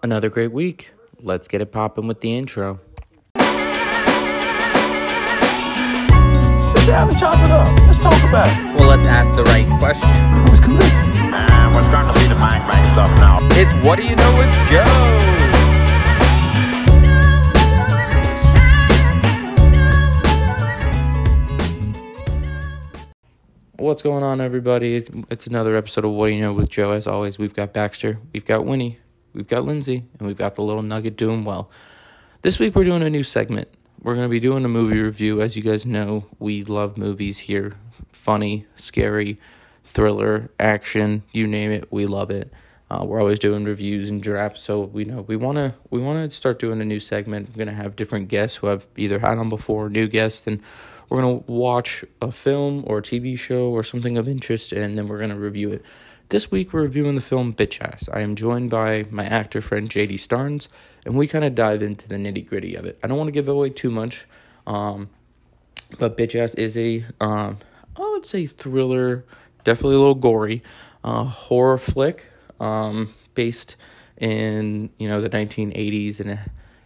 Another great week. Let's get it popping with the intro. Sit down and chop it up. Let's talk about it. Well, let's ask the right question. I was convinced. And we're starting to see the mind bank stuff now. It's what do you know with Joe? What's going on, everybody? It's another episode of What Do You Know with Joe. As always, we've got Baxter, we've got Winnie, we've got Lindsay, and we've got the little nugget doing well. This week, we're doing a new segment. We're going to be doing a movie review. As you guys know, we love movies here funny, scary, thriller, action, you name it, we love it. Uh, we're always doing reviews and drafts, so we know we want to we want to start doing a new segment. We're gonna have different guests who I've either had on before, new guests, and we're gonna watch a film or a TV show or something of interest, and then we're gonna review it. This week we're reviewing the film Bitch Ass. I am joined by my actor friend JD Starnes, and we kind of dive into the nitty gritty of it. I don't want to give away too much, um, but Bitch Ass is a um, I would say thriller, definitely a little gory, uh, horror flick um, based in you know the 1980s, and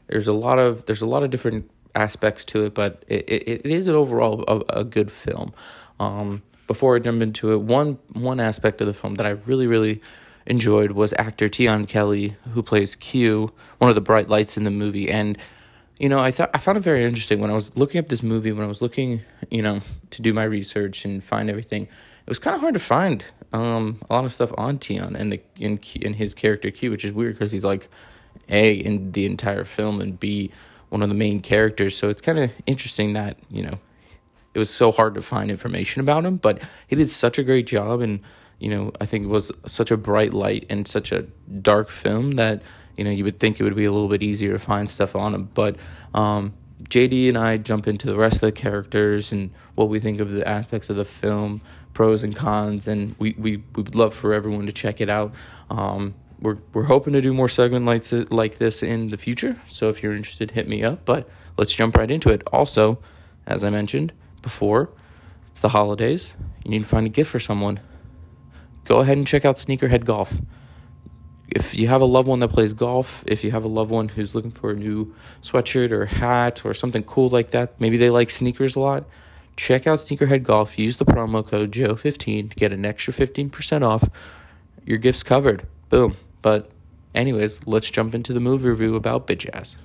there's a lot of there's a lot of different aspects to it, but it, it, it is an overall a, a good film. Um, before I jump into it, one one aspect of the film that I really really enjoyed was actor Teon Kelley, who plays Q, one of the bright lights in the movie, and you know, I thought I found it very interesting when I was looking up this movie. When I was looking, you know, to do my research and find everything, it was kind of hard to find um, a lot of stuff on Teon and the in in his character Q, which is weird because he's like a in the entire film and b one of the main characters. So it's kind of interesting that you know it was so hard to find information about him, but he did such a great job and you know I think it was such a bright light and such a dark film that you know you would think it would be a little bit easier to find stuff on him, but um, JD and I jump into the rest of the characters and what we think of the aspects of the film, pros and cons, and we, we, we would love for everyone to check it out. Um, we're, we're hoping to do more segment like, like this in the future, so if you're interested, hit me up. But let's jump right into it. Also, as I mentioned before, it's the holidays. You need to find a gift for someone. Go ahead and check out Sneakerhead Golf if you have a loved one that plays golf, if you have a loved one who's looking for a new sweatshirt or hat or something cool like that, maybe they like sneakers a lot, check out Sneakerhead Golf. Use the promo code Joe15 to get an extra 15% off. Your gift's covered. Boom. But, anyways, let's jump into the movie review about Bitch Ass.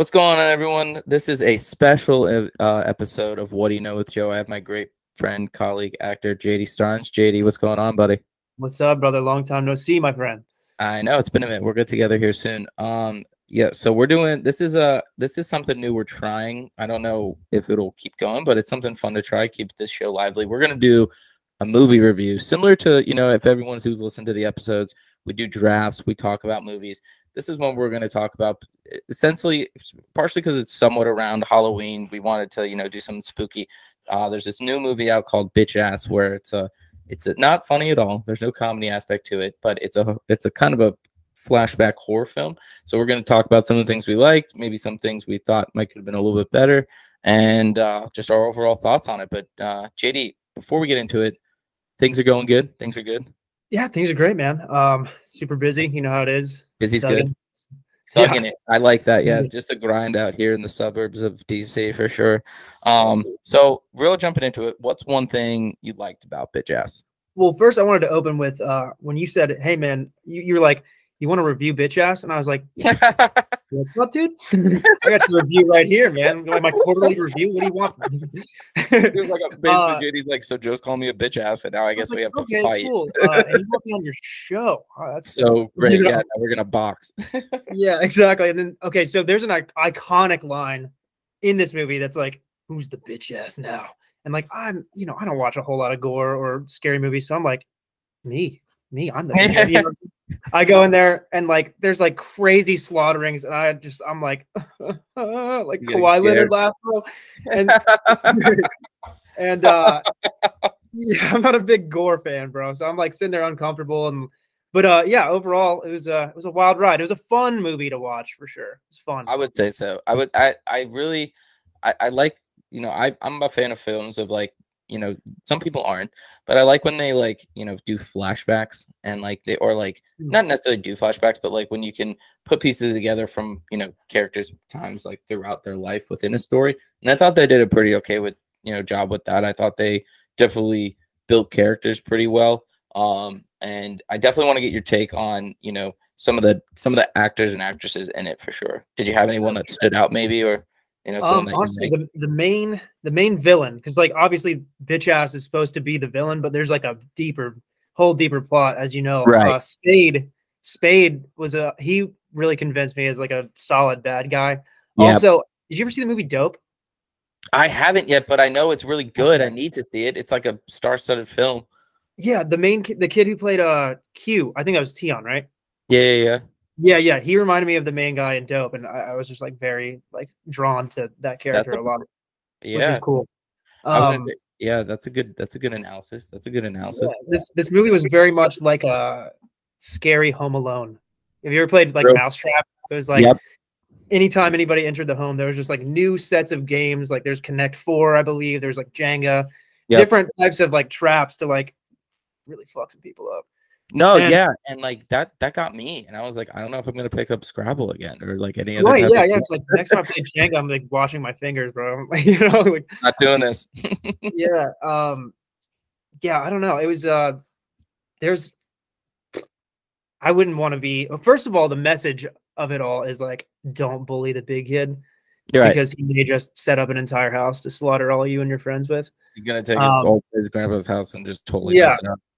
What's going on, everyone? This is a special uh, episode of What Do You Know with Joe. I have my great friend, colleague, actor, JD Starnes. JD, what's going on, buddy? What's up, brother? Long time no see, my friend. I know it's been a minute. We're good together here soon. Um, yeah. So we're doing this is a this is something new we're trying. I don't know if it'll keep going, but it's something fun to try. Keep this show lively. We're gonna do a movie review similar to you know if everyone who's listened to the episodes, we do drafts. We talk about movies. This is one we're going to talk about essentially, partially because it's somewhat around Halloween. We wanted to, you know, do something spooky. Uh, there's this new movie out called Bitch Ass where it's a it's not funny at all. There's no comedy aspect to it, but it's a it's a kind of a flashback horror film. So we're going to talk about some of the things we liked, maybe some things we thought might could have been a little bit better, and uh, just our overall thoughts on it. But uh, JD, before we get into it, things are going good. Things are good. Yeah, things are great, man. Um, super busy. You know how it is. Busy's good thugging yeah. it. I like that. Yeah, just a grind out here in the suburbs of DC for sure. Um, so real jumping into it, what's one thing you liked about Bitch Ass? Well, first I wanted to open with uh when you said, "Hey man," you, you were like, "You want to review Bitch Ass?" and I was like, "What's up, dude? I got your review right here, man. Like my quarterly review. What do you want?" it was like a, basically, uh, JD's like, "So Joe's calling me a bitch ass, and now I guess we have okay, to fight." Cool. Uh, and you want me on your show? Oh, that's so great. You know, yeah, we're gonna box. yeah, exactly. And then okay, so there's an iconic line in this movie that's like, "Who's the bitch ass now?" And like I'm, you know, I don't watch a whole lot of gore or scary movies, so I'm like, me, me, I'm the. you know, I go in there and like there's like crazy slaughterings, and I just I'm like, like Kawhi Leonard laugh, and and uh, yeah, I'm not a big gore fan, bro. So I'm like sitting there uncomfortable, and but uh, yeah, overall it was a it was a wild ride. It was a fun movie to watch for sure. It was fun. I would say so. I would I I really I, I like you know, I I'm a fan of films of like you know, some people aren't, but I like when they like, you know, do flashbacks and like they or like Mm. not necessarily do flashbacks, but like when you can put pieces together from, you know, characters times like throughout their life within a story. And I thought they did a pretty okay with, you know, job with that. I thought they definitely built characters pretty well. Um, and I definitely want to get your take on, you know, some of the some of the actors and actresses in it for sure. Did you have anyone that stood out maybe or know, someone Um, honestly, the, the main the main villain, because like obviously bitch ass is supposed to be the villain, but there's like a deeper, whole deeper plot, as you know. Right. Uh, Spade, Spade was a he really convinced me as like a solid bad guy. Yep. Also, did you ever see the movie Dope? I haven't yet, but I know it's really good. I need to see it. It's like a star-studded film. Yeah, the main ki- the kid who played uh Q, I think that was Teon, right? Yeah, yeah, yeah. Yeah, yeah, he reminded me of the main guy in Dope, and I, I was just like very like drawn to that character a- a lot, which Yeah, is cool. I was Um, say- yeah, that's a good. That's a good analysis. That's a good analysis. Yeah, this this movie was very much like a scary Home Alone. Have you ever played like True. Mousetrap? It was like Yep. anytime anybody entered the home, there was just like new sets of games. Like there's Connect Four, I believe. There's like Jenga, Yep. different types of like traps to like really fuck some people up. No, And- yeah, and like that that got me, and I was like, I don't know if I'm gonna pick up Scrabble again or like any other. Right? Yeah, yeah. It's like next time I play Jenga, I'm like washing my fingers, bro. Like you know, like Not doing this. yeah um yeah i don't know it was uh there's i wouldn't want to be well, first of all the message of it all is like don't bully the big kid You're right. because he may just set up an entire house to slaughter all you and your friends with He's gonna take his um, old his grandpa's house and just totally Yeah.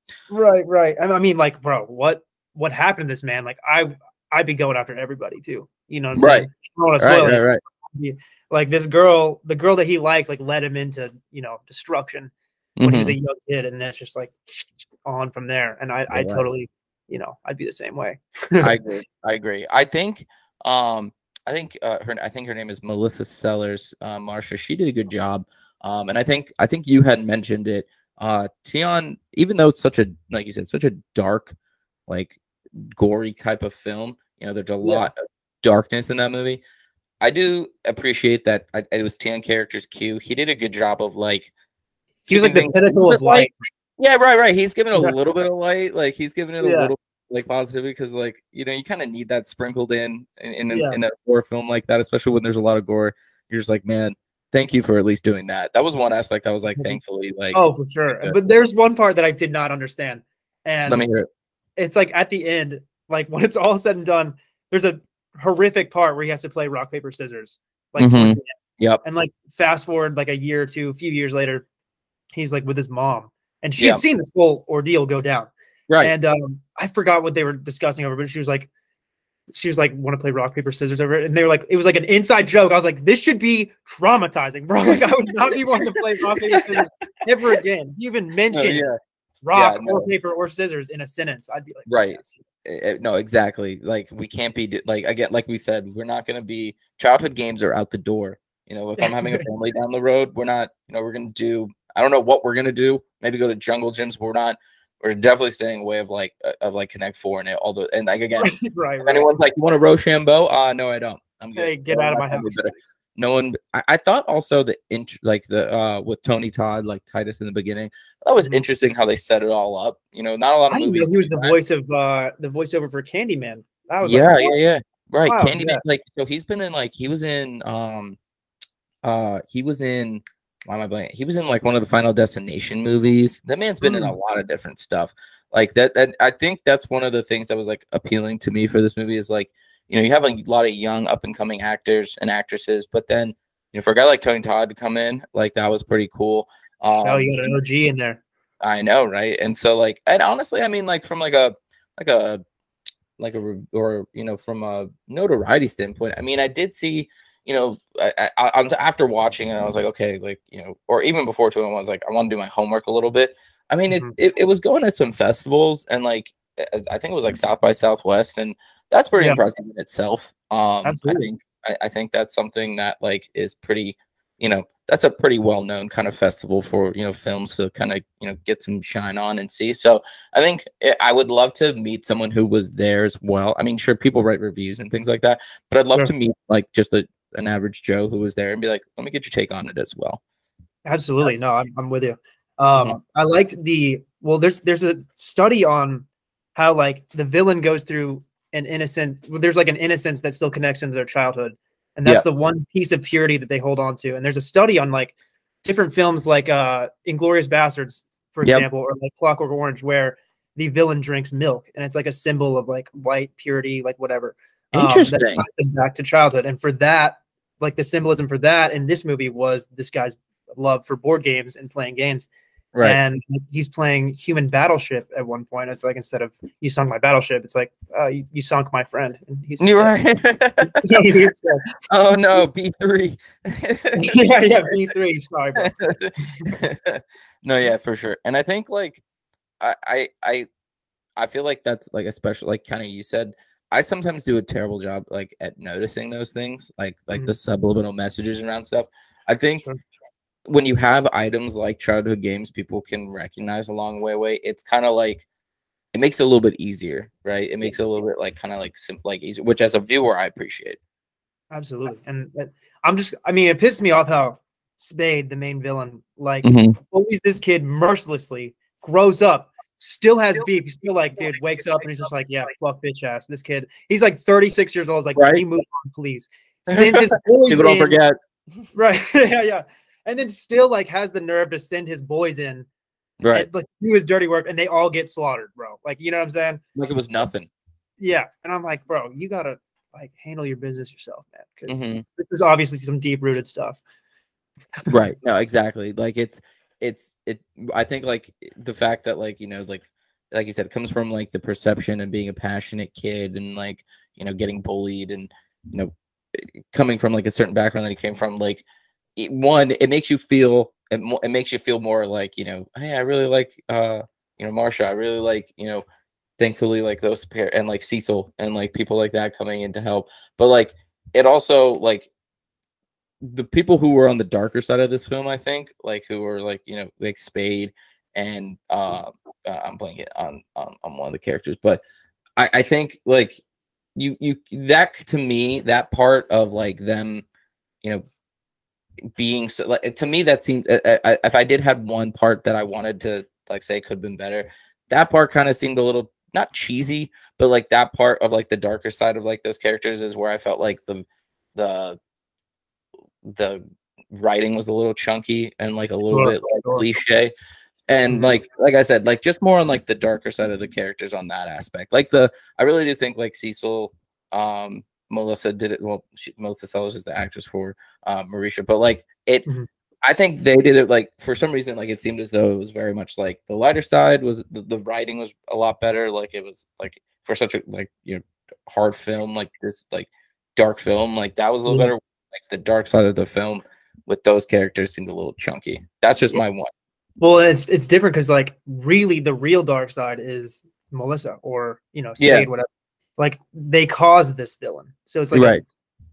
Mess it up. right right i I mean like bro what what happened to this man like i i'd be going after everybody too you know what Right. I don't want to Right, right, it. right. like this girl the girl that he liked like led him into you know destruction when he was a young kid, and that's just like on from there. And I, I Right. totally, you know, I'd be the same way. I agree. I agree. I think um I think uh, her I think her name is Melissa Sellers, uh, Marsha. She did a good job. Um and I think I think you had mentioned it. Uh Teon, even though it's such a like you said, such a dark, like gory type of film, you know, there's a Yeah. lot of darkness in that movie. I do appreciate that I, it was Teon character's Q. He did a good job of like he was like the pinnacle of light. Yeah, right, right. He's giving a Yeah. little bit of light, like he's giving it a Yeah. little like positivity because, like, you know, you kind of need that sprinkled in in, in, a, Yeah. in a horror film like that, especially when there's a lot of gore. You're just like, man, thank you for at least doing that. That was one aspect I was like, Mhm. thankfully, like, Oh, for sure. Yeah. But there's one part that I did not understand, and let me hear it. it's like at the end, like when it's all said and done, there's a horrific part where he has to play rock paper scissors, like Mhm. Yep. and like fast forward like a year or two, a few years later, he's like with his mom, and she Yeah. had seen this whole ordeal go down. Right. And um, I forgot what they were discussing over, but she was like, she was like, want to play rock, paper, scissors over it. And they were like, it was like an inside joke. I was like, this should be traumatizing, bro. Like, I would not be wanting to play rock, paper, scissors ever again. You even Oh, yeah. rock no. or paper or scissors in a sentence, I'd be like, Right. Eh, eh, No, exactly. Like we can't be like again, like we said, we're not gonna be childhood games are out the door. You know, if I'm having a family down the road, we're not, you know, we're gonna do I don't know what we're gonna do. Maybe go to jungle gyms, but we're not we're definitely staying away of like uh, of like Connect Four and it, all the and like again, right, right. anyone's like, you want a Rochambeau? Uh no, I don't. I'm good. Hey, get No, out of my house. better. No one I, I thought also the int like the uh with Tony Todd, like Titus in the beginning, that was Mhm. interesting how they set it all up. You know, not a lot of I movies. he was the voice of uh the voiceover for Candyman. That was yeah, what? yeah, yeah. Right. Wow, Candyman, yeah. like so he's been in like he was in um uh he was in why am I blanking? He was in like one of the Final Destination movies. That man's been in a Mm. lot of different stuff. Like that, that I think that's one of the things that was like appealing to me for this movie is like, you know, you have a lot of young up and coming actors and actresses, but then you know, for a guy like Tony Todd to come in, like that was pretty cool. Um, Oh, you got an OG in there. I know, right? And so like, and honestly, I mean, like from like a like a like a or you know from a notoriety standpoint, I mean, I did see, you know, I, I, after watching it, I was like, okay, like you know, or even before two, I was like, I want to do my homework a little bit. I mean, it, it it was going at some festivals and like I think it was like South by Southwest, and that's pretty Yeah. impressive in itself. Um, I think I, I think that's something that like is pretty you know that's a pretty well known kind of festival for you know films to kind of you know get some shine on and see. So I think it, I would love to meet someone who was there as well. I mean, sure, people write reviews and things like that, but I'd love Sure. to meet like just a, an average Joe who was there and be like, let me get your take on it as well. Absolutely. No, I'm, I'm with you. Um, Mhm. I liked the well. There's there's a study on how like the villain goes through an innocent. well, There's like an innocence that still connects into their childhood, and that's the one piece of purity that they hold on to. And there's a study on like different films, like uh, Inglourious Basterds, for Yep. example, or like Clockwork Orange, where the villain drinks milk, and it's like a symbol of like white purity, like whatever. Um, Interesting. ties back to childhood, and for that, like the symbolism for that in this movie was this guy's love for board games and playing games. Right. And he's playing human battleship at one point. It's like instead of you sunk my battleship, it's like uh, you, you sunk my friend. And he's You're right. oh no, B three. yeah, yeah, B three. Sorry, no, yeah, for sure. And I think like I I I, I feel like that's like especially like kind of you said. I sometimes do a terrible job like at noticing those things, like like Mhm. the subliminal messages around stuff. I think Sure. when you have items like childhood games, people can recognize a long way away. It's kind of like it makes it a little bit easier, right? It makes it a little bit like kind of like simple, like easier, which as a viewer I appreciate. Absolutely. And I'm just, I mean, it pisses me off how Spade, the main villain, like Mhm. bullies this kid mercilessly, grows up, still has beef. He's still like, dude, wakes up and he's just like, yeah, fuck bitch ass. This kid, he's like 36 years old. He's like, Right. can you move on, please? Sends his boys People don't in- forget. Right. yeah, yeah. And then still like has the nerve to send his boys in Right. and, like do his dirty work and they all get slaughtered, bro. Like, you know what I'm saying? Like it was nothing. Yeah. And I'm like, bro, you gotta like handle your business yourself, man. Because Mhm. this is obviously some deep rooted stuff. right no exactly like it's it's it i think like the fact that like you know like like you said it comes from like the perception of being a passionate kid and like you know getting bullied and you know coming from like a certain background that he came from like it, one it makes you feel it, it makes you feel more like you know hey i really like uh you know marsha. I really like you know thankfully like those pair and like cecil and like people like that coming in to help. But like it also like the people who were on the darker side of this film, I think, like who were like you know like Spade and uh, uh I'm blanking on, on on one of the characters, but I I think like you you that to me that part of like them, you know, being so like to me that seemed uh, uh, uh, if I did had one part that I wanted to like say could have been better, that part kind of seemed a little not cheesy, but like that part of like the darker side of like those characters is where I felt like the the the writing was a little chunky and like a little Sure, bit like sure. cliche and Mhm. like like i said like just more on like the darker side of the characters on that aspect like the i really do think like cecil um melissa did it well she, melissa sellers is the actress for uh marisha but like it Mhm. i think they did it like for some reason like it seemed as though it was very much like the lighter side was the, the writing was a lot better like it was like for such a like you know hard film like this like dark film like that was a little Yeah. better like the dark side of the film with those characters seemed a little chunky that's just my one Well, and it's it's different because like really the real dark side is Melissa or you know Spade, Yeah. whatever. Like they caused this villain, so it's like right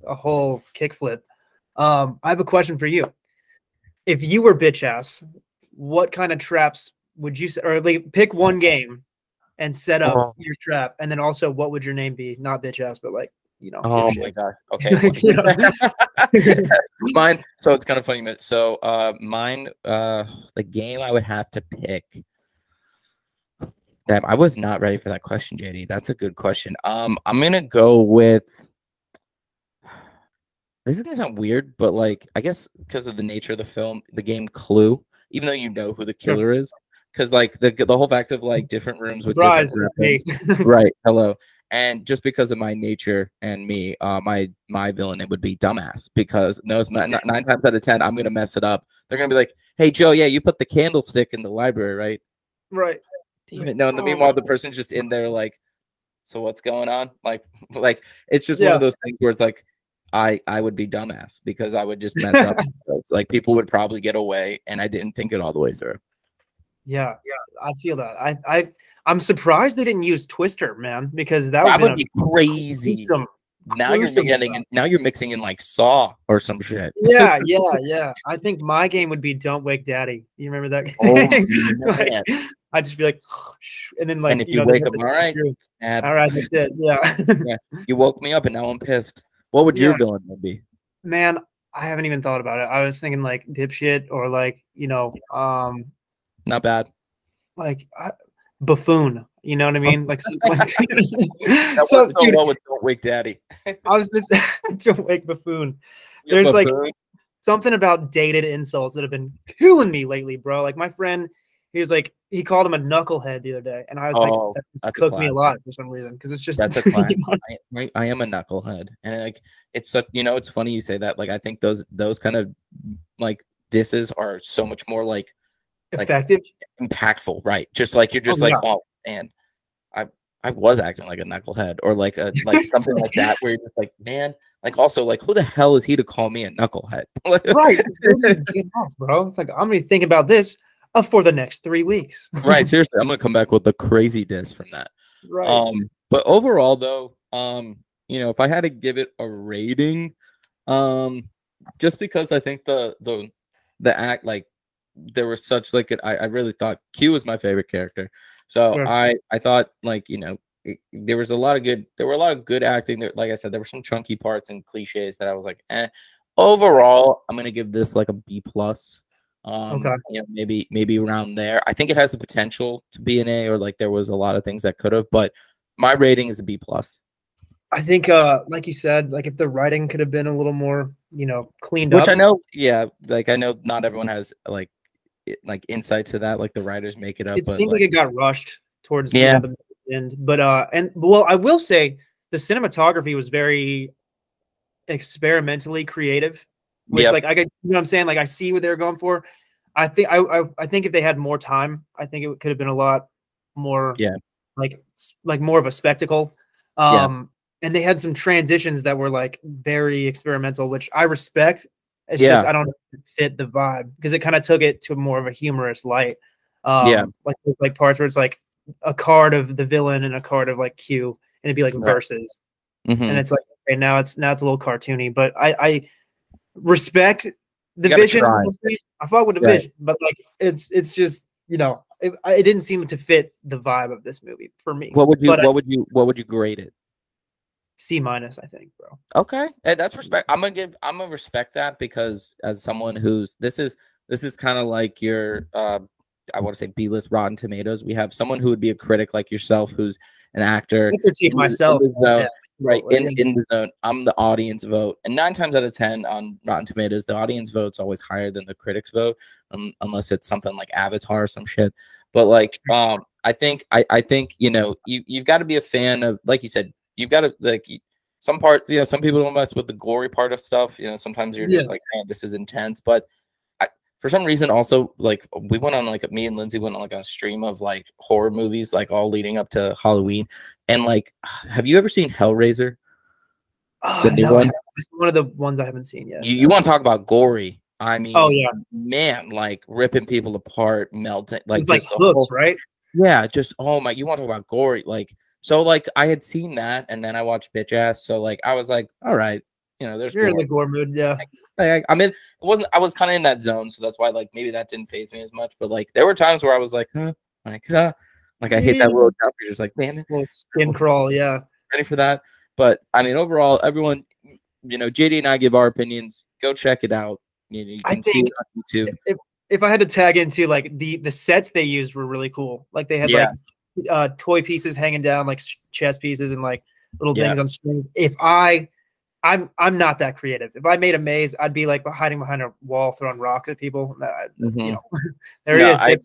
a, a whole kickflip. Um, I have a question for you. If you were bitch ass, what kind of traps would you s- or like pick one game and set up Oh. your trap, and then also what would your name be? Not bitch ass, but like you know. Oh my gosh. Okay. Mine. So it's kind of funny. So uh, mine. Uh, the game I would have to pick. Damn, I was not ready for that question, JD. That's a good question. Um, I'm gonna go with. This is gonna sound weird, but like I guess because of the nature of the film, the game Clue, even though you know who the killer is, because like the the whole fact of like different rooms with different weapons, right hello and just because of my nature and me uh my my villain it would be dumbass because no it's not, not- nine times out of ten i'm gonna mess it up. They're gonna be like hey joe yeah you put the candlestick in the library right? Right. damn. It no and the, Oh. meanwhile the person's just in there like so what's going on? Like like it's just one of those things where it's like i i would be dumbass because i would just mess up. Like people would probably get away and i didn't think it all the way through. Yeah, yeah, I feel that. I, I, I'm surprised they didn't use Twister, man, because that, that would be crazy gruesome. now you're getting in, now you're mixing in like saw or some shit Yeah, yeah, yeah. I think my game would be "Don't Wake Daddy." You remember that? Oh, like, I'd just be like, and then like, and if you, know, wake up, all right, all right, that's it. Yeah, you woke me up, and now I'm pissed. What would your Yeah. villain be? man, I haven't even thought about it. I was thinking like dipshit or like you know, um, not bad. like I, buffoon. You know what I mean? Like, so, That so, so dude, well with Don't Wake Daddy. I was just to wake buffoon. There's, like, something about dated insults that have been killing me lately, bro. Like my friend, he was like, he called him a knucklehead the other day, and I was Oh, like, that that's a cooked me a lot for some reason because it's just That's a you classic. know, I, I, I am a knucklehead, and like it's such you know it's funny you say that. Like I think those those kind of like disses are so much more like Like- effective. impactful, right? Just like you're just Oh, like, yeah. oh man, I I was acting like a knucklehead, or like a like something like that, where you're just like, man, like also like who the hell is he to call me a knucklehead? Right. It's like, what are you getting off, bro. It's like I'm gonna think about this uh, for the next three weeks. right? Seriously, I'm gonna come back with a crazy diss from that. right. Um, but overall, though, um, you know, if I had to give it a rating, um, just because I think the the the act like there was such like it, I I really thought Q was my favorite character, so Sure. I I thought like you know. it- there was a lot of good. There were a lot of good acting. There, like I said, there were some chunky parts and cliches that I was like, eh. Overall, I'm gonna give this like a B plus. Um, Okay. you know, maybe maybe around there. I think it has the potential to be an A, or like there was a lot of things that could have, but my rating is a B plus. I think, uh, like you said, like if the writing could have been a little more, you know, cleaned Which up. Which I know, yeah, like I know not everyone has like like insight to that. Like the writers make it up. it seemed like, it got rushed towards Yeah. the end. But uh, and well, I will say the cinematography was very experimentally creative. Which, Yep. like, I got you know what I'm saying. Like, I see what they're going for. I think I, I I think if they had more time, I think it could have been a lot more. Yeah. Like like more of a spectacle. Yeah. Um, and they had some transitions that were like very experimental, which I respect. It's Yeah. just I don't know if it fit the vibe because it kind of took it to more of a humorous light. Um, Yeah. like like parts where it's like a card of the villain and a card of like Q, and it'd be like Right. verses, Mhm. and it's like okay, now it's now it's a little cartoony, but I I respect the vision. I fought with the Right. vision, but like it's it's just you know it, it didn't seem to fit the vibe of this movie for me. what would you but I- what would you what would you grade it? C minus, I think, bro. Okay, hey, that's respect. I'm gonna give. I'm gonna respect that because as someone who's this is this is kind of like your uh, I want to say B list Rotten Tomatoes. We have someone who would be a critic like yourself, who's an actor. I critique in in myself. the zone, yeah, right in, in the zone. I'm the audience vote, and nine times out of ten on Rotten Tomatoes, the audience vote's always higher than the critics vote, um, unless it's something like Avatar or some shit. But like, um, I think I I think you know you you've got to be a fan of like you said you've got to like some part you know some people don't mess with the gory part of stuff you know sometimes you're just like man this is intense but I, for some reason also like we went on like me and Lindsay went on like a stream of like horror movies like all leading up to Halloween and like have you ever seen Hellraiser Oh, the new no, one? It's one of the ones I haven't seen yet. you, you want to talk about gory I oh, mean Oh yeah, man like ripping people apart melting like it's like hooks, whole- right? Yeah, just oh my, you want to talk about gory? Like, so like I had seen that, and then I watched Bitch Ass, so like I was like, all right, you know, there's You're in gore. the gore mood, yeah. Like, I, I mean, it wasn't I was kind of in that zone, so that's why like maybe that didn't faze me as much. But like there were times where I was like, huh, like, huh, like I hit that little jump. You're just like, man, Little skin crawl, yeah. ready for that. But I mean, overall, everyone, you know, JD and I give our opinions. Go check it out. You, know, you I can see it on YouTube. If if I had to tag into like the the sets they used were really cool. Like they had Yeah. like uh toy pieces hanging down, like chess pieces and like little Yeah. things on strings. If I I'm I'm not that creative. If I made a maze, I'd be like hiding behind a wall throwing rocks at people. Nah, Mhm. You know, there No, it is. I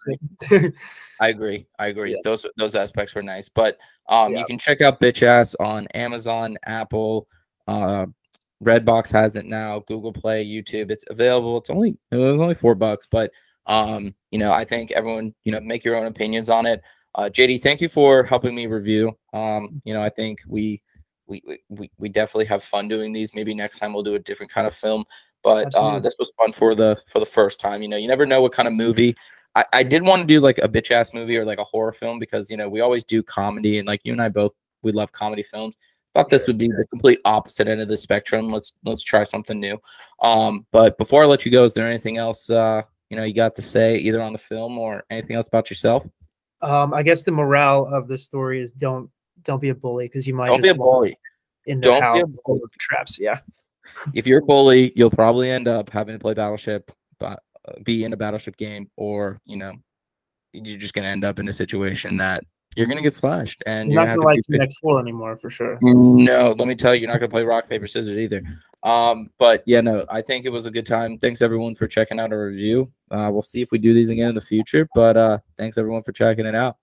it. I agree. I agree. Yeah. Those those aspects were nice. But um Yeah. you can check out Bitch Ass on Amazon, Apple, uh Redbox has it now, Google Play, YouTube. It's available. It's only it was only four bucks, but um, you know, I think everyone, you know, make your own opinions on it. Uh JD, thank you for helping me review. Um, you know, I think we we we- we, definitely have fun doing these. Maybe next time we'll do a different kind of film. But uh, this was fun for the for the first time. You know, you never know what kind of movie I, I did want to do like a bitch ass movie or like a horror film because you know we always do comedy and like you and I both we love comedy films. Thought this would be the complete opposite end of the spectrum. Let's let's try something new. Um, but before I let you go, is there anything else uh you know you got to say either on the film or anything else about yourself? um, I guess the morale of the story is don't don't be a bully because you might Don't be a bully. in the Don't house full of traps. Yeah. If you're a bully, you'll probably end up having to play Battleship, but uh, be in a Battleship game, or you know, you're just gonna end up in a situation that you're gonna get slashed, and You're you're not gonna gonna have like be next floor anymore for sure. No, let me tell you, you're not gonna play rock paper scissors either. Um, but yeah, no, I think it was a good time. Thanks everyone for checking out our review. Uh, we'll see if we do these again in the future. But uh, thanks everyone for checking it out.